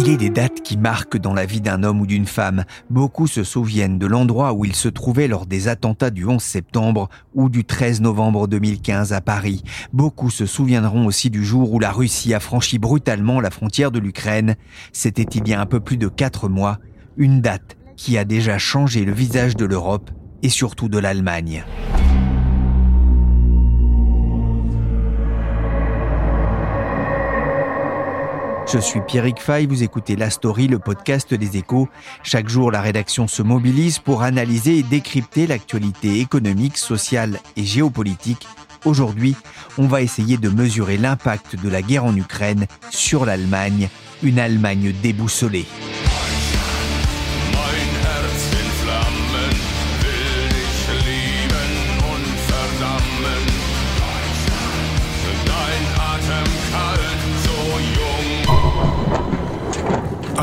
Il est des dates qui marquent dans la vie d'un homme ou d'une femme. Beaucoup se souviennent de l'endroit où il se trouvait lors des attentats du 11 septembre ou du 13 novembre 2015 à Paris. Beaucoup se souviendront aussi du jour où la Russie a franchi brutalement la frontière de l'Ukraine. C'était il y a un peu plus de quatre mois. Une date qui a déjà changé le visage de l'Europe et surtout de l'Allemagne. Je suis Pierrick Fay, vous écoutez La Story, le podcast des échos. Chaque jour, la rédaction se mobilise pour analyser et décrypter l'actualité économique, sociale et géopolitique. Aujourd'hui, on va essayer de mesurer l'impact de la guerre en Ukraine sur l'Allemagne, une Allemagne déboussolée.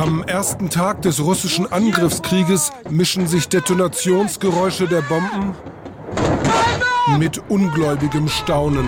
Am ersten Tag des russischen Angriffskrieges mischen sich Detonationsgeräusche der Bomben mit ungläubigem Staunen.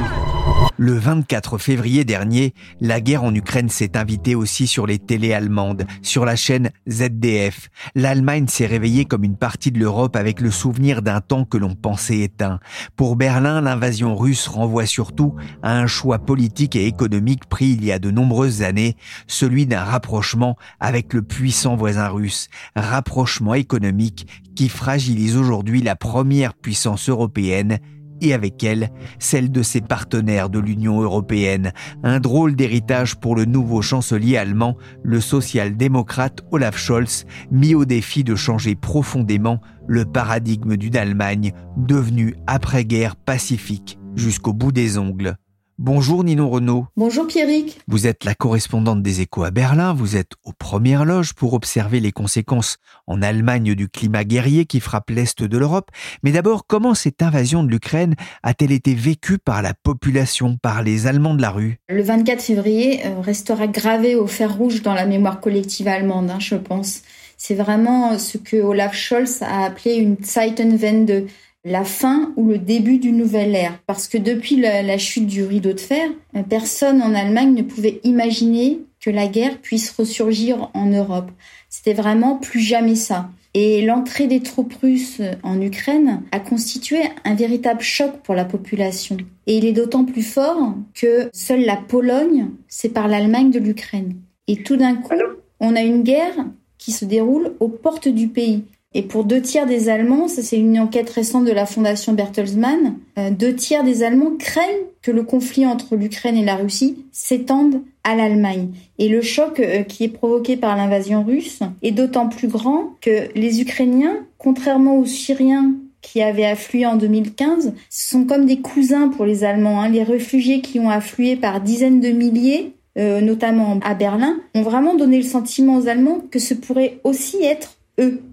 Le 24 février dernier, la guerre en Ukraine s'est invitée aussi sur les télés allemandes, sur la chaîne ZDF. L'Allemagne s'est réveillée comme une partie de l'Europe avec le souvenir d'un temps que l'on pensait éteint. Pour Berlin, l'invasion russe renvoie surtout à un choix politique et économique pris il y a de nombreuses années, celui d'un rapprochement avec le puissant voisin russe. Rapprochement économique qui fragilise aujourd'hui la première puissance européenne et avec elle celle de ses partenaires de l'Union européenne. Un drôle d'héritage pour le nouveau chancelier allemand, le social-démocrate Olaf Scholz, mis au défi de changer profondément le paradigme d'une Allemagne devenue après-guerre pacifique jusqu'au bout des ongles. Bonjour Nino Renault. Bonjour Pierrick. Vous êtes la correspondante des échos à Berlin, vous êtes aux premières loges pour observer les conséquences en Allemagne du climat guerrier qui frappe l'Est de l'Europe. Mais d'abord, comment cette invasion de l'Ukraine a-t-elle été vécue par la population, par les Allemands de la rue? Le 24 février euh, restera gravé au fer rouge dans la mémoire collective allemande, hein, je pense. C'est vraiment ce que Olaf Scholz a appelé une Zeitenwende la fin ou le début d'une nouvelle ère. Parce que depuis la, chute du rideau de fer, euh, personne en Allemagne ne pouvait imaginer que la guerre puisse ressurgir en Europe. C'était vraiment plus jamais ça. Et l'entrée des troupes russes en Ukraine a constitué un véritable choc pour la population. Et il est d'autant plus fort que seule la Pologne sépare l'Allemagne de l'Ukraine. Et tout d'un coup, on a une guerre qui se déroule aux portes du pays. Et pour deux tiers des Allemands, ça c'est une enquête récente de la fondation Bertelsmann, euh, deux tiers des Allemands craignent que le conflit entre l'Ukraine et la Russie s'étende à l'Allemagne. Et le choc euh, qui est provoqué par l'invasion russe est d'autant plus grand que les Ukrainiens, contrairement aux Syriens qui avaient afflué en 2015 sont comme des cousins pour les Allemands. Hein. Les réfugiés qui ont afflué par dizaines de milliers, euh, notamment à Berlin, ont vraiment donné le sentiment aux Allemands que ce pourrait aussi être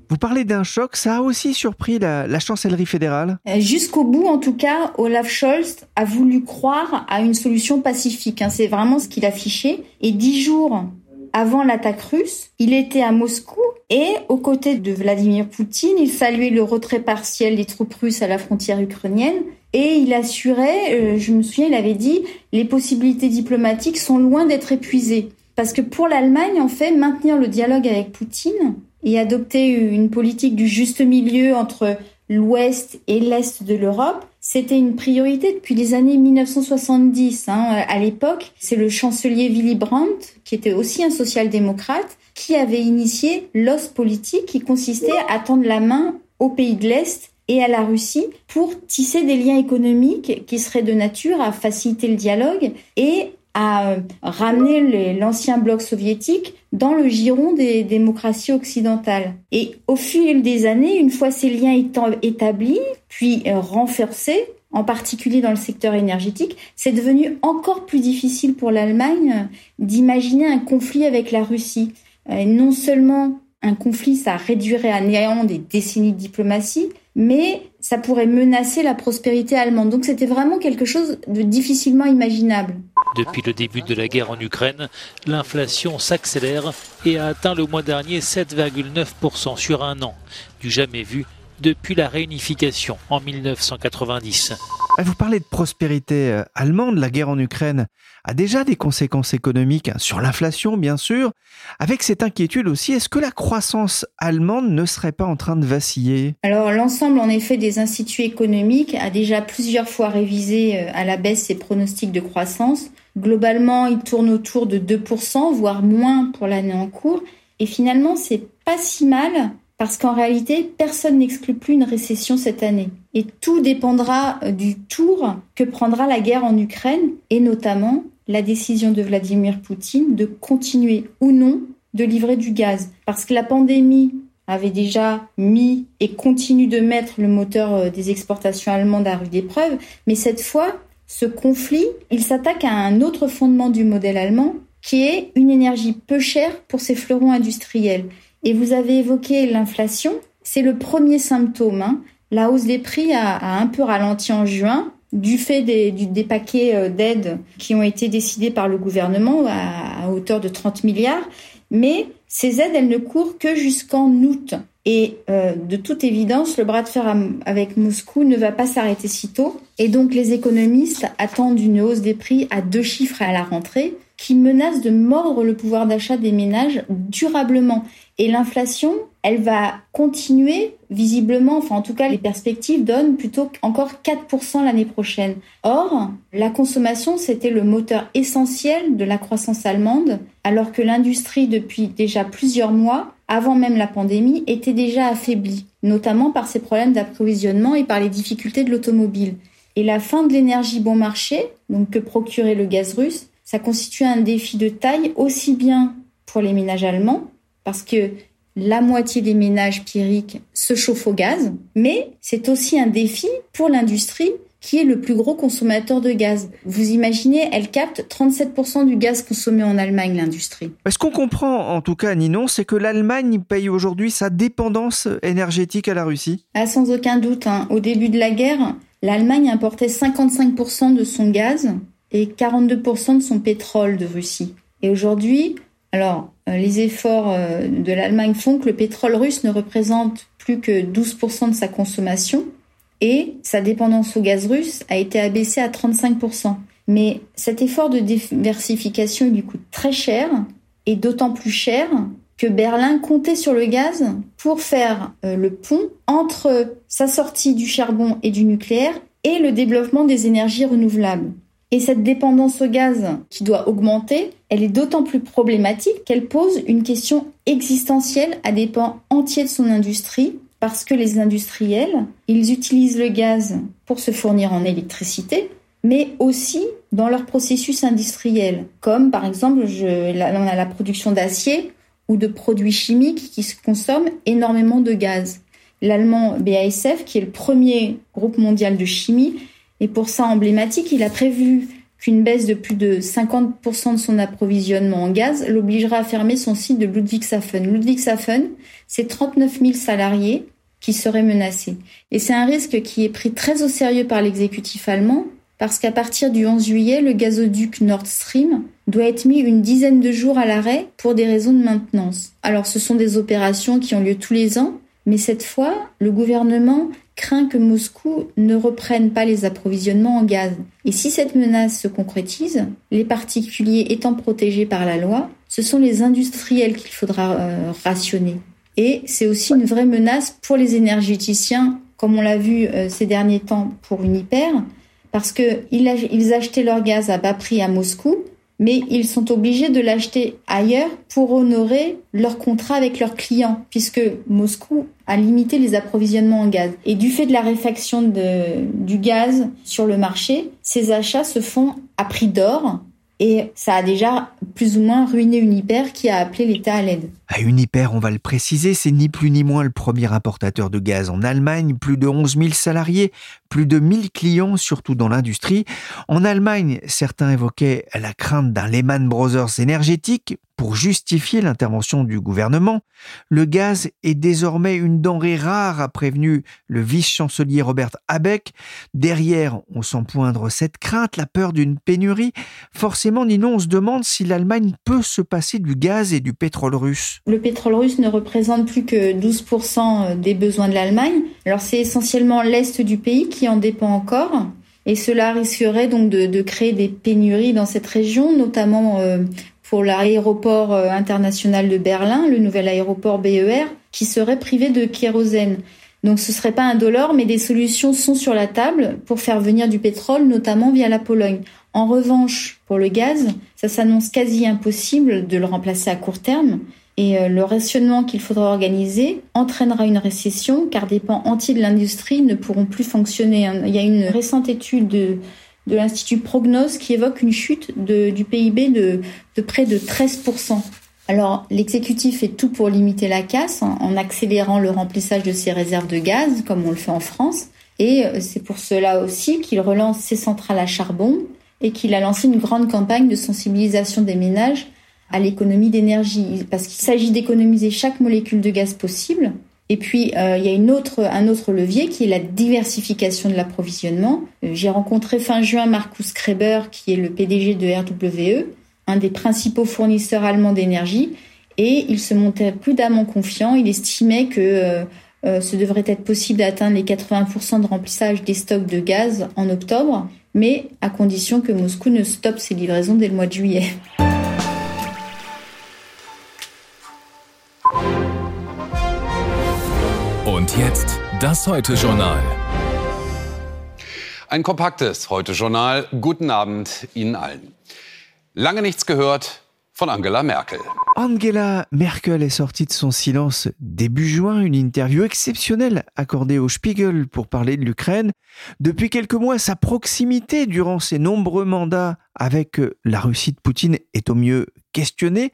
vous parlez d'un choc, ça a aussi surpris la, chancellerie fédérale? Euh, Jusqu'au bout, en tout cas, Olaf Scholz a voulu croire à une solution pacifique. Hein. C'est vraiment ce qu'il affichait. Et dix jours avant l'attaque russe, il était à Moscou et aux côtés de Vladimir Poutine, il saluait le retrait partiel des troupes russes à la frontière ukrainienne et il assurait, euh, je me souviens, il avait dit, les possibilités diplomatiques sont loin d'être épuisées. Parce que pour l'Allemagne, en fait, maintenir le dialogue avec Poutine, et adopter une politique du juste milieu entre l'ouest et l'est de l'Europe, c'était une priorité depuis les années 1970. Hein. À l'époque, c'est le chancelier Willy Brandt, qui était aussi un social-démocrate, qui avait initié l'os politique qui consistait à tendre la main aux pays de l'Est et à la Russie pour tisser des liens économiques qui seraient de nature à faciliter le dialogue et a ramené l'ancien bloc soviétique dans le giron des démocraties occidentales. Et au fil des années, une fois ces liens étant établis, puis renforcés, en particulier dans le secteur énergétique, c'est devenu encore plus difficile pour l'Allemagne d'imaginer un conflit avec la Russie. non seulement un conflit, ça réduirait à néant des décennies de diplomatie, mais ça pourrait menacer la prospérité allemande. Donc c'était vraiment quelque chose de difficilement imaginable. Depuis le début de la guerre en Ukraine, l'inflation s'accélère et a atteint le mois dernier 7,9% sur un an, du jamais vu depuis la réunification en 1990. Vous parlez de prospérité euh, allemande, la guerre en Ukraine a déjà des conséquences économiques hein, sur l'inflation, bien sûr. Avec cette inquiétude aussi, est-ce que la croissance allemande ne serait pas en train de vaciller? Alors l'ensemble, en effet, des instituts économiques a déjà plusieurs fois révisé euh, à la baisse ses pronostics de croissance. Globalement, il tourne autour de 2%, voire moins pour l'année en cours. Et finalement, c'est pas si mal parce qu'en réalité, personne n'exclut plus une récession cette année. Et tout dépendra euh, du tour que prendra la guerre en Ukraine, et notamment la décision de Vladimir Poutine de continuer ou non de livrer du gaz. Parce que la pandémie avait déjà mis et continue de mettre le moteur euh, des exportations allemandes à rude épreuve, mais cette fois, ce conflit, il s'attaque à un autre fondement du modèle allemand, qui est une énergie peu chère pour ses fleurons industriels. Et vous avez évoqué l'inflation. C'est le premier symptôme. Hein. La hausse des prix a, un peu ralenti en juin du fait des, paquets euh, d'aides qui ont été décidés par le gouvernement à, hauteur de 30 milliards. Mais ces aides, elles ne courent que jusqu'en août. Et euh, de toute évidence, le bras de fer avec Moscou ne va pas s'arrêter si tôt. Et donc les économistes attendent une hausse des prix à deux chiffres à la rentrée qui menace de mordre le pouvoir d'achat des ménages durablement. Et l'inflation, elle va continuer visiblement, enfin en tout cas les perspectives donnent plutôt encore 4% l'année prochaine. Or, la consommation, c'était le moteur essentiel de la croissance allemande, alors que l'industrie depuis déjà plusieurs mois, avant même la pandémie, était déjà affaiblie, notamment par ses problèmes d'approvisionnement et par les difficultés de l'automobile. Et la fin de l'énergie bon marché, donc que procurait le gaz russe, ça constitue un défi de taille aussi bien pour les ménages allemands parce que la moitié des ménages pyriques se chauffent au gaz, mais c'est aussi un défi pour l'industrie qui est le plus gros consommateur de gaz. Vous imaginez, elle capte 37% du gaz consommé en Allemagne, l'industrie. Ce qu'on comprend, en tout cas, Ninon, c'est que l'Allemagne paye aujourd'hui sa dépendance énergétique à la Russie ah, Sans aucun doute. Hein. Au début de la guerre, l'Allemagne importait 55% de son gaz et 42% de son pétrole de Russie. Et aujourd'hui, alors, euh, les efforts euh, de l'Allemagne font que le pétrole russe ne représente plus que 12% de sa consommation et sa dépendance au gaz russe a été abaissée à 35%. Mais cet effort de diversification lui coûte très cher et d'autant plus cher que Berlin comptait sur le gaz pour faire euh, le pont entre sa sortie du charbon et du nucléaire et le développement des énergies renouvelables. Et cette dépendance au gaz qui doit augmenter, elle est d'autant plus problématique qu'elle pose une question existentielle à des pans entiers de son industrie, parce que les industriels, ils utilisent le gaz pour se fournir en électricité, mais aussi dans leur processus industriel, comme par exemple, on a la production d'acier ou de produits chimiques qui consomment énormément de gaz. L'allemand BASF, qui est le premier groupe mondial de chimie, et pour ça emblématique, il a prévu qu'une baisse de plus de 50% de son approvisionnement en gaz l'obligera à fermer son site de Ludwigshafen. Ludwigshafen, c'est 39 000 salariés qui seraient menacés. Et c'est un risque qui est pris très au sérieux par l'exécutif allemand parce qu'à partir du 11 juillet, le gazoduc Nord Stream doit être mis une dizaine de jours à l'arrêt pour des raisons de maintenance. Alors ce sont des opérations qui ont lieu tous les ans, mais cette fois, le gouvernement craint que Moscou ne reprenne pas les approvisionnements en gaz. Et si cette menace se concrétise, les particuliers étant protégés par la loi, ce sont les industriels qu'il faudra euh, rationner. Et c'est aussi une vraie menace pour les énergéticiens, comme on l'a vu euh, ces derniers temps pour Uniper, parce qu'ils achetaient leur gaz à bas prix à Moscou, mais ils sont obligés de l'acheter ailleurs pour honorer leur contrat avec leurs clients, puisque Moscou a limité les approvisionnements en gaz. Et du fait de la réfaction du gaz sur le marché, ces achats se font à prix d'or. Et ça a déjà plus ou moins ruiné Uniper qui a appelé l'État à l'aide. À Uniper, on va le préciser, c'est ni plus ni moins le premier importateur de gaz en Allemagne, plus de 11 000 salariés, plus de 1000 clients, surtout dans l'industrie. En Allemagne, certains évoquaient la crainte d'un Lehman Brothers énergétique pour justifier l'intervention du gouvernement. Le gaz est désormais une denrée rare, a prévenu le vice-chancelier Robert Habeck. Derrière, on sent poindre cette crainte, la peur d'une pénurie. Forcément, Nino, on se demande si l'Allemagne peut se passer du gaz et du pétrole russe. Le pétrole russe ne représente plus que 12% des besoins de l'Allemagne. Alors c'est essentiellement l'Est du pays qui en dépend encore. Et cela risquerait donc de, créer des pénuries dans cette région, notamment euh, pour l'aéroport euh, international de Berlin, le nouvel aéroport BER, qui serait privé de kérosène. Donc ce serait pas un dollar, mais des solutions sont sur la table pour faire venir du pétrole, notamment via la Pologne. En revanche, pour le gaz, ça s'annonce quasi impossible de le remplacer à court terme. Et euh, le rationnement qu'il faudra organiser entraînera une récession car des pans entiers de l'industrie ne pourront plus fonctionner. Il y a une récente étude de, de l'Institut Prognos qui évoque une chute du PIB de, de près de 13%. Alors, l'exécutif fait tout pour limiter la casse en, accélérant le remplissage de ses réserves de gaz, comme on le fait en France. Et euh, c'est pour cela aussi qu'il relance ses centrales à charbon et qu'il a lancé une grande campagne de sensibilisation des ménages à l'économie d'énergie, parce qu'il s'agit d'économiser chaque molécule de gaz possible et puis, euh, il y a une autre, un autre levier qui est la diversification de l'approvisionnement. Euh, j'ai rencontré fin juin Markus Kreber, qui est le PDG de RWE, un des principaux fournisseurs allemands d'énergie, et il se montait prudemment confiant. Il estimait que euh, ce devrait être possible d'atteindre les 80% de remplissage des stocks de gaz en octobre, mais à condition que Moscou ne stoppe ses livraisons dès le mois de juillet. Das Heute-Journal. Ein kompaktes Heute-Journal. Guten Abend Ihnen allen. Lange nichts gehört von Angela Merkel. Angela Merkel est sortie de son silence début juin, une interview exceptionnelle accordée au Spiegel pour parler de l'Ukraine. Depuis quelques mois, sa proximité durant ses nombreux mandats avec la Russie de Poutine est au mieux questionnée.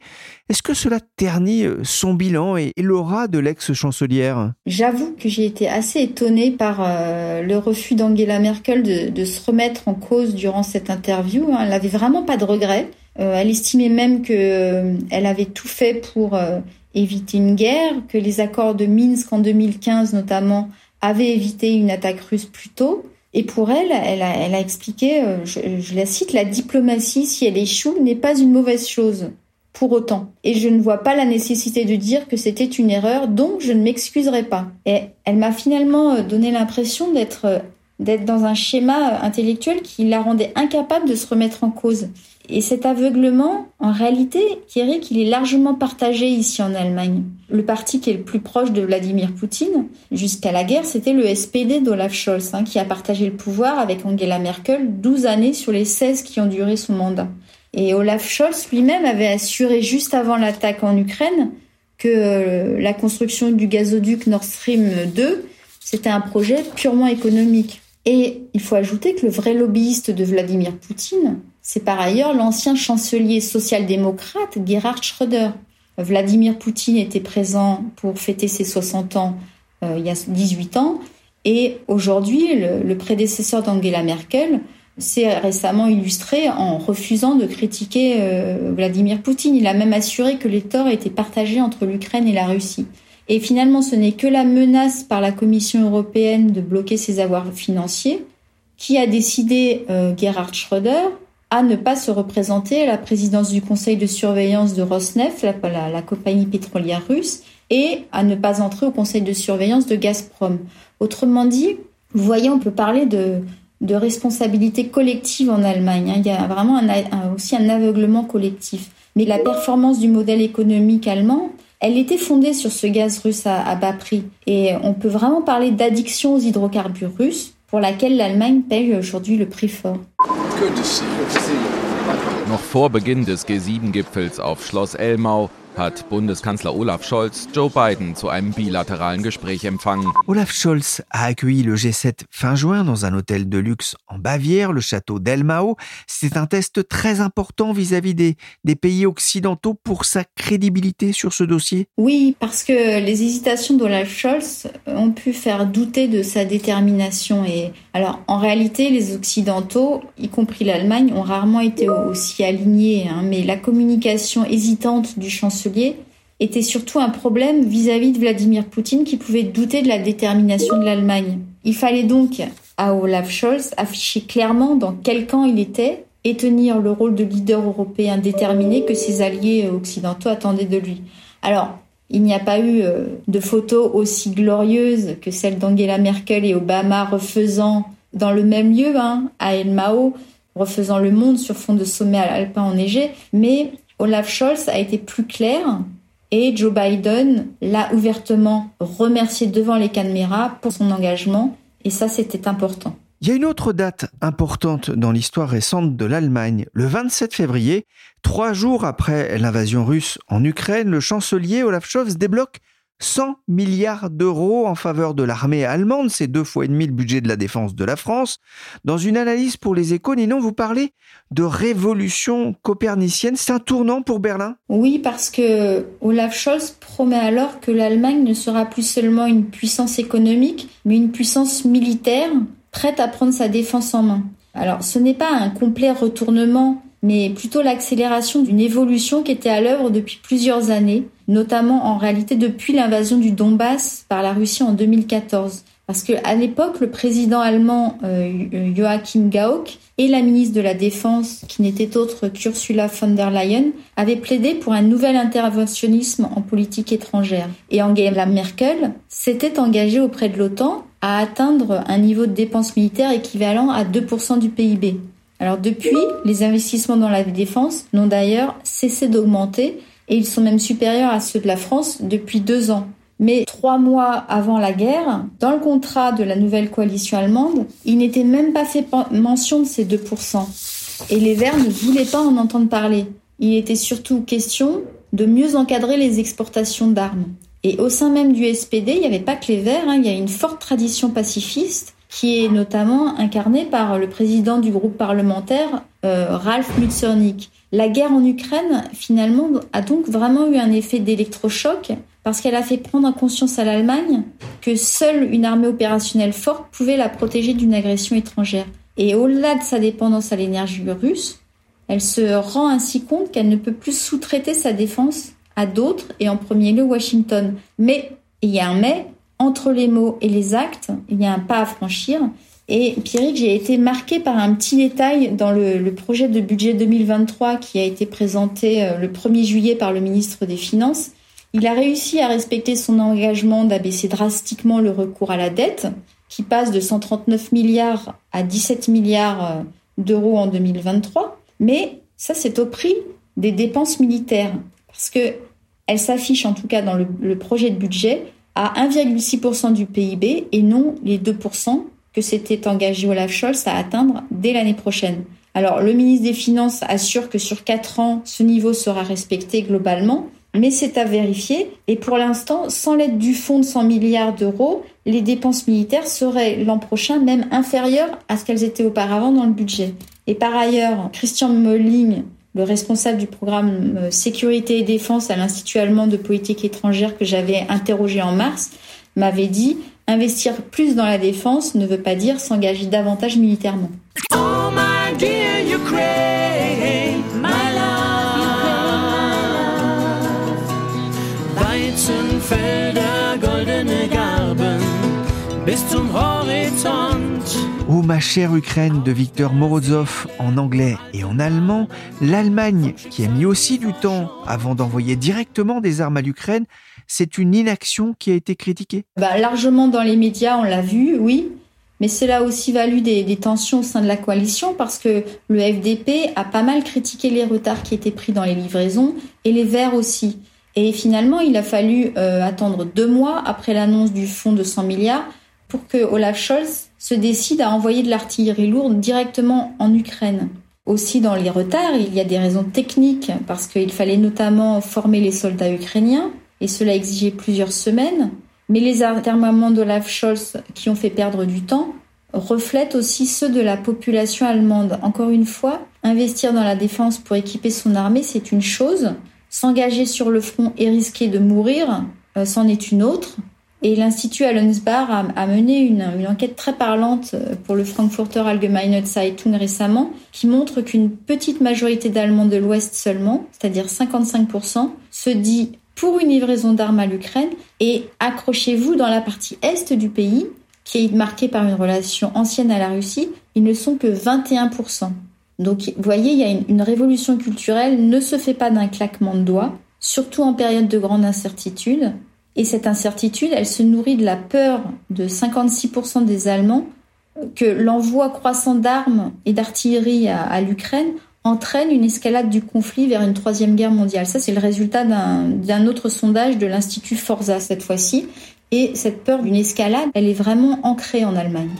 Est-ce que cela ternit son bilan et l'aura de l'ex-chancelière? J'avoue que j'ai été assez étonnée par euh, le refus d'Angela Merkel de, se remettre en cause durant cette interview. Elle n'avait vraiment pas de regrets. Euh, elle estimait même que euh, avait tout fait pour euh, éviter une guerre, que les accords de Minsk en 2015 notamment avaient évité une attaque russe plus tôt. Et pour elle, elle a, elle a expliqué, je, je, la cite, la diplomatie, si elle échoue, n'est pas une mauvaise chose, pour autant. Et je ne vois pas la nécessité de dire que c'était une erreur, donc je ne m'excuserai pas. Et elle m'a finalement donné l'impression d'être d'être dans un schéma intellectuel qui la rendait incapable de se remettre en cause. Et cet aveuglement, en réalité, Thierry, qu'il est largement partagé ici en Allemagne. Le parti qui est le plus proche de Vladimir Poutine, jusqu'à la guerre, c'était le SPD d'Olaf Scholz, hein, qui a partagé le pouvoir avec Angela Merkel 12 années sur les 16 qui ont duré son mandat. Et Olaf Scholz lui-même avait assuré juste avant l'attaque en Ukraine que euh, la construction du gazoduc Nord Stream 2, c'était un projet purement économique. Et il faut ajouter que le vrai lobbyiste de Vladimir Poutine, c'est par ailleurs l'ancien chancelier social-démocrate Gerhard Schröder. Vladimir Poutine était présent pour fêter ses 60 ans euh, il y a 18 ans et aujourd'hui le, prédécesseur d'Angela Merkel s'est récemment illustré en refusant de critiquer euh, Vladimir Poutine. Il a même assuré que les torts étaient partagés entre l'Ukraine et la Russie. Et finalement, ce n'est que la menace par la Commission européenne de bloquer ses avoirs financiers qui a décidé euh, Gerhard Schröder à ne pas se représenter à la présidence du conseil de surveillance de Rosneft, la, compagnie pétrolière russe, et à ne pas entrer au conseil de surveillance de Gazprom. Autrement dit, vous voyez, on peut parler de, responsabilité collective en Allemagne. Hein. Il y a vraiment aussi un aveuglement collectif. Mais la performance du modèle économique allemand, elle était fondée sur ce gaz russe à, à bas prix. Et on peut vraiment parler d'addiction aux hydrocarbures russes pour laquelle l'Allemagne paye aujourd'hui le prix fort. Noch vor Beginn des G7-Gipfels auf Schloss Elmau hat Bundeskanzler Olaf Scholz Joe Biden zu einem bilateralen Gespräch empfangen. Olaf Scholz a accueilli le G7 fin juin dans un hôtel de luxe en Bavière, le château d'Elmao. C'est un test très important vis-à-vis des, des pays occidentaux pour sa crédibilité sur ce dossier. Oui, parce que les hésitations d'Olaf Scholz ont pu faire douter de sa détermination. Et alors, en réalité, les Occidentaux, y compris l'Allemagne, ont rarement été aussi alignés. Hein, mais la communication hésitante du chancelier était surtout un problème vis-à-vis de Vladimir Poutine qui pouvait douter de la détermination de l'Allemagne. Il fallait donc à Olaf Scholz afficher clairement dans quel camp il était et tenir le rôle de leader européen déterminé que ses alliés occidentaux attendaient de lui. Alors, il n'y a pas eu euh, de photos aussi glorieuses que celles d'Angela Merkel et Obama refaisant dans le même lieu, hein, à El Mao, refaisant le monde sur fond de sommet alpin enneigé, mais Olaf Scholz a été plus clair et Joe Biden l'a ouvertement remercié devant les caméras pour son engagement et ça c'était important. Il y a une autre date importante dans l'histoire récente de l'Allemagne. Le 27 février, trois jours après l'invasion russe en Ukraine, le chancelier Olaf Scholz débloque 100 milliards d'euros en faveur de l'armée allemande, c'est deux fois et demi le budget de la défense de la France. Dans une analyse pour les échos, Ninon, vous parlez de révolution copernicienne. C'est un tournant pour Berlin? Oui, parce que Olaf Scholz promet alors que l'Allemagne ne sera plus seulement une puissance économique, mais une puissance militaire prête à prendre sa défense en main. Alors, ce n'est pas un complet retournement mais plutôt l'accélération d'une évolution qui était à l'œuvre depuis plusieurs années, notamment en réalité depuis l'invasion du Donbass par la Russie en 2014. Parce que à l'époque, le président allemand euh, Joachim Gauck et la ministre de la Défense, qui n'était autre qu'Ursula von der Leyen, avaient plaidé pour un nouvel interventionnisme en politique étrangère. Et Angela Merkel s'était engagée auprès de l'OTAN à atteindre un niveau de dépenses militaires équivalent à 2% du PIB. Alors depuis, les investissements dans la défense n'ont d'ailleurs cessé d'augmenter et ils sont même supérieurs à ceux de la France depuis deux ans. Mais trois mois avant la guerre, dans le contrat de la nouvelle coalition allemande, il n'était même pas fait mention de ces 2%. Et les Verts ne voulaient pas en entendre parler. Il était surtout question de mieux encadrer les exportations d'armes. Et au sein même du SPD, il n'y avait pas que les Verts, hein, il y a une forte tradition pacifiste qui est notamment incarné par le président du groupe parlementaire, euh, Ralph. La guerre en Ukraine, finalement, a donc vraiment eu un effet d'électrochoc parce qu'elle a fait prendre conscience à l'Allemagne que seule une armée opérationnelle forte pouvait la protéger d'une agression étrangère. Et au-delà de sa dépendance à l'énergie russe, elle se rend ainsi compte qu'elle ne peut plus sous-traiter sa défense à d'autres et en premier lieu Washington. Mais il y a un mais, entre les mots et les actes, il y a un pas à franchir. Et Pierrick, j'ai été marquée par un petit détail dans le, projet de budget 2023 qui a été présenté euh, le 1er juillet par le ministre des Finances. Il a réussi à respecter son engagement d'abaisser drastiquement le recours à la dette, qui passe de 139 milliards à 17 milliards euh, d'euros en 2023. Mais ça, c'est au prix des dépenses militaires, parce que elle s'affiche en tout cas dans le projet de budget à 1,6% du PIB et non les 2% que s'était engagé Olaf Scholz à atteindre dès l'année prochaine. Alors le ministre des Finances assure que sur 4 ans, ce niveau sera respecté globalement, mais c'est à vérifier. Et pour l'instant, sans l'aide du fonds de 100 milliards d'euros, les dépenses militaires seraient l'an prochain même inférieures à ce qu'elles étaient auparavant dans le budget. Et par ailleurs, Christian Molling, le responsable du programme euh, sécurité et défense à l'Institut allemand de politique étrangère que j'avais interrogé en mars, m'avait dit investir plus dans la défense ne veut pas dire s'engager davantage militairement. Oh ma chère Ukraine de Victor Morozov en anglais et en allemand, l'Allemagne, qui a mis aussi du temps avant d'envoyer directement des armes à l'Ukraine, c'est une inaction qui a été critiquée bah, Largement dans les médias, on l'a vu, oui. Mais cela a aussi valu des, tensions au sein de la coalition parce que le FDP a pas mal critiqué les retards qui étaient pris dans les livraisons et les Verts aussi. Et finalement, il a fallu euh, attendre deux mois après l'annonce du fonds de 100 milliards pour que Olaf Scholz se décide à envoyer de l'artillerie lourde directement en Ukraine. aussi dans les retards, il y a des raisons techniques, parce qu'il fallait notamment former les soldats ukrainiens, et cela exigeait plusieurs semaines. Mais les atermoiements d'Olaf Scholz qui ont fait perdre du temps reflètent aussi ceux de la population allemande. Encore une fois, investir dans la défense pour équiper son armée, c'est une chose. S'engager sur le front et risquer de mourir, euh, c'en est une autre. Et l'Institut Allensbach a, mené une, enquête très parlante euh, pour le Frankfurter Allgemeine Zeitung récemment, qui montre qu'une petite majorité d'Allemands de l'Ouest seulement, c'est-à-dire 55%, se dit pour une livraison d'armes à l'Ukraine. Et accrochez-vous dans la partie Est du pays, qui est marquée par une relation ancienne à la Russie, ils ne sont que 21%. Donc, vous voyez, il y a une, une révolution culturelle ne se fait pas d'un claquement de doigts, surtout en période de grande incertitude. Et cette incertitude, elle se nourrit de la peur de 56% des Allemands que l'envoi croissant d'armes et d'artillerie à, l'Ukraine entraîne une escalade du conflit vers une troisième guerre mondiale. Ça, c'est le résultat d'un autre sondage de l'Institut Forza cette fois-ci. Et cette peur d'une escalade, elle est vraiment ancrée en Allemagne.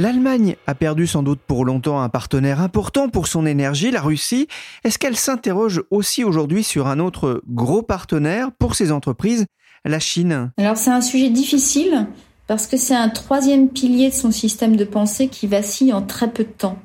L'Allemagne a perdu sans doute pour longtemps un partenaire important pour son énergie, la Russie. Est-ce qu'elle s'interroge aussi aujourd'hui sur un autre gros partenaire pour ses entreprises, la Chine? Alors c'est un sujet difficile parce que c'est un troisième pilier de son système de pensée qui vacille en très peu de temps.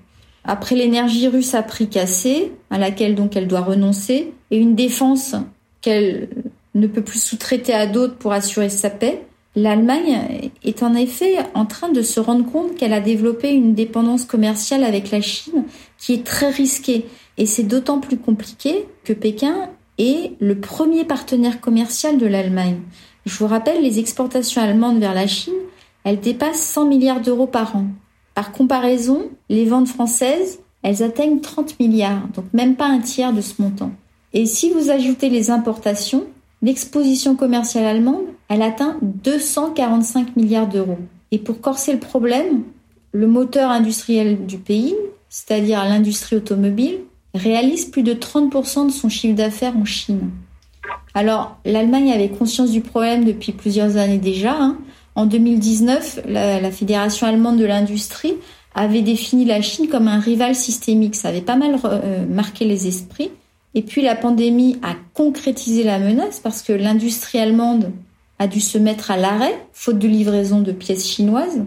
Après l'énergie russe à prix cassé, à laquelle donc elle doit renoncer, et une défense qu'elle ne peut plus sous-traiter à d'autres pour assurer sa paix, L'Allemagne est en effet en train de se rendre compte qu'elle a développé une dépendance commerciale avec la Chine qui est très risquée. Et c'est d'autant plus compliqué que Pékin est le premier partenaire commercial de l'Allemagne. Je vous rappelle, les exportations allemandes vers la Chine, elles dépassent 100 milliards d'euros par an. Par comparaison, les ventes françaises, elles atteignent 30 milliards, donc même pas un tiers de ce montant. Et si vous ajoutez les importations, l'exposition commerciale allemande, elle atteint 245 milliards d'euros. Et pour corser le problème, le moteur industriel du pays, c'est-à-dire l'industrie automobile, réalise plus de 30% de son chiffre d'affaires en Chine. Alors, l'Allemagne avait conscience du problème depuis plusieurs années déjà. Hein. En 2019, la, Fédération allemande de l'industrie avait défini la Chine comme un rival systémique. Ça avait pas mal euh, marqué les esprits. Et puis la pandémie a concrétisé la menace parce que l'industrie allemande a dû se mettre à l'arrêt, faute de livraison de pièces chinoises.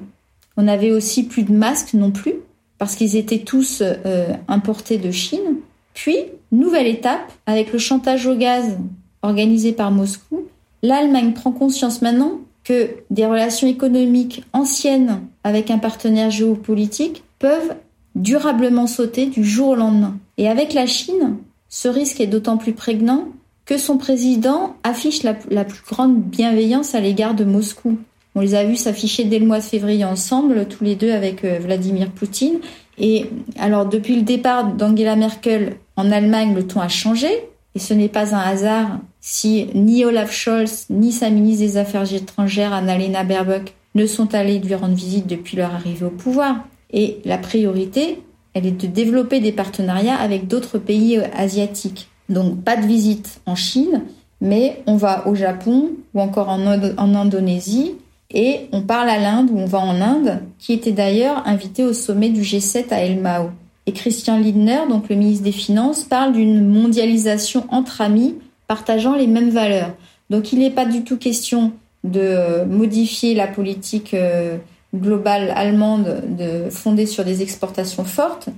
On avait aussi plus de masques non plus, parce qu'ils étaient tous euh, importés de Chine. Puis, nouvelle étape, avec le chantage au gaz organisé par Moscou, l'Allemagne prend conscience maintenant que des relations économiques anciennes avec un partenaire géopolitique peuvent durablement sauter du jour au lendemain. Et avec la Chine, ce risque est d'autant plus prégnant que son président affiche la, plus grande bienveillance à l'égard de Moscou. On les a vus s'afficher dès le mois de février ensemble, tous les deux avec euh, Vladimir Poutine. Et alors depuis le départ d'Angela Merkel en Allemagne, le ton a changé. Et ce n'est pas un hasard si ni Olaf Scholz ni sa ministre des Affaires étrangères Annalena Baerbock ne sont allés lui rendre visite depuis leur arrivée au pouvoir. Et la priorité, elle est de développer des partenariats avec d'autres pays euh, asiatiques. Donc pas de visite en Chine, mais on va au Japon ou encore en, Indonésie et on parle à l'Inde ou on va en Inde, qui était d'ailleurs invité au sommet du G7 à El Mao. Et Christian Lindner, donc le ministre des Finances, parle d'une mondialisation entre amis partageant les mêmes valeurs. Donc il n'est pas du tout question de euh, modifier la politique euh, globale allemande de, fondée sur des exportations fortes,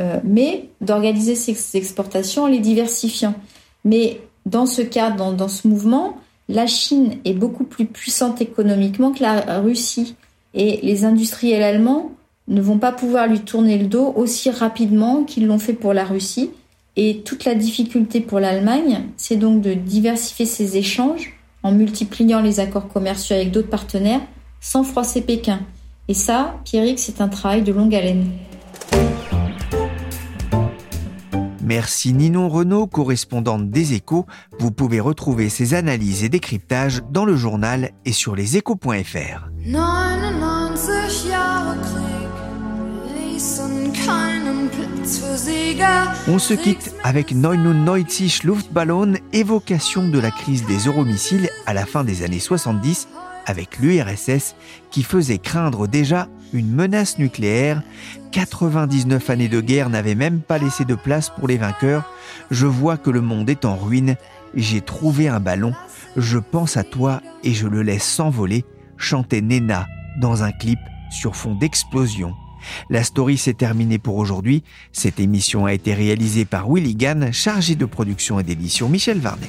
euh, mais d'organiser ces exportations en les diversifiant. Mais dans ce cadre, dans, ce mouvement, la Chine est beaucoup plus puissante économiquement que la Russie. Et les industriels allemands ne vont pas pouvoir lui tourner le dos aussi rapidement qu'ils l'ont fait pour la Russie. Et toute la difficulté pour l'Allemagne, c'est donc de diversifier ses échanges en multipliant les accords commerciaux avec d'autres partenaires sans froisser Pékin. Et ça, Pierrick, c'est un travail de longue haleine. Merci Ninon Renaud, correspondante des échos. Vous pouvez retrouver ces analyses et décryptages dans le journal et sur leséchos.fr. On se quitte avec 99 Luftballon, évocation de la crise des euromissiles à la fin des années 70 avec l'URSS qui faisait craindre déjà une menace nucléaire. 99 années de guerre n'avaient même pas laissé de place pour les vainqueurs. Je vois que le monde est en ruine. J'ai trouvé un ballon. Je pense à toi et je le laisse s'envoler, chantait Nena dans un clip sur fond d'explosion. La story s'est terminée pour aujourd'hui. Cette émission a été réalisée par Willy Gann, chargé de production et d'édition Michel Varnet.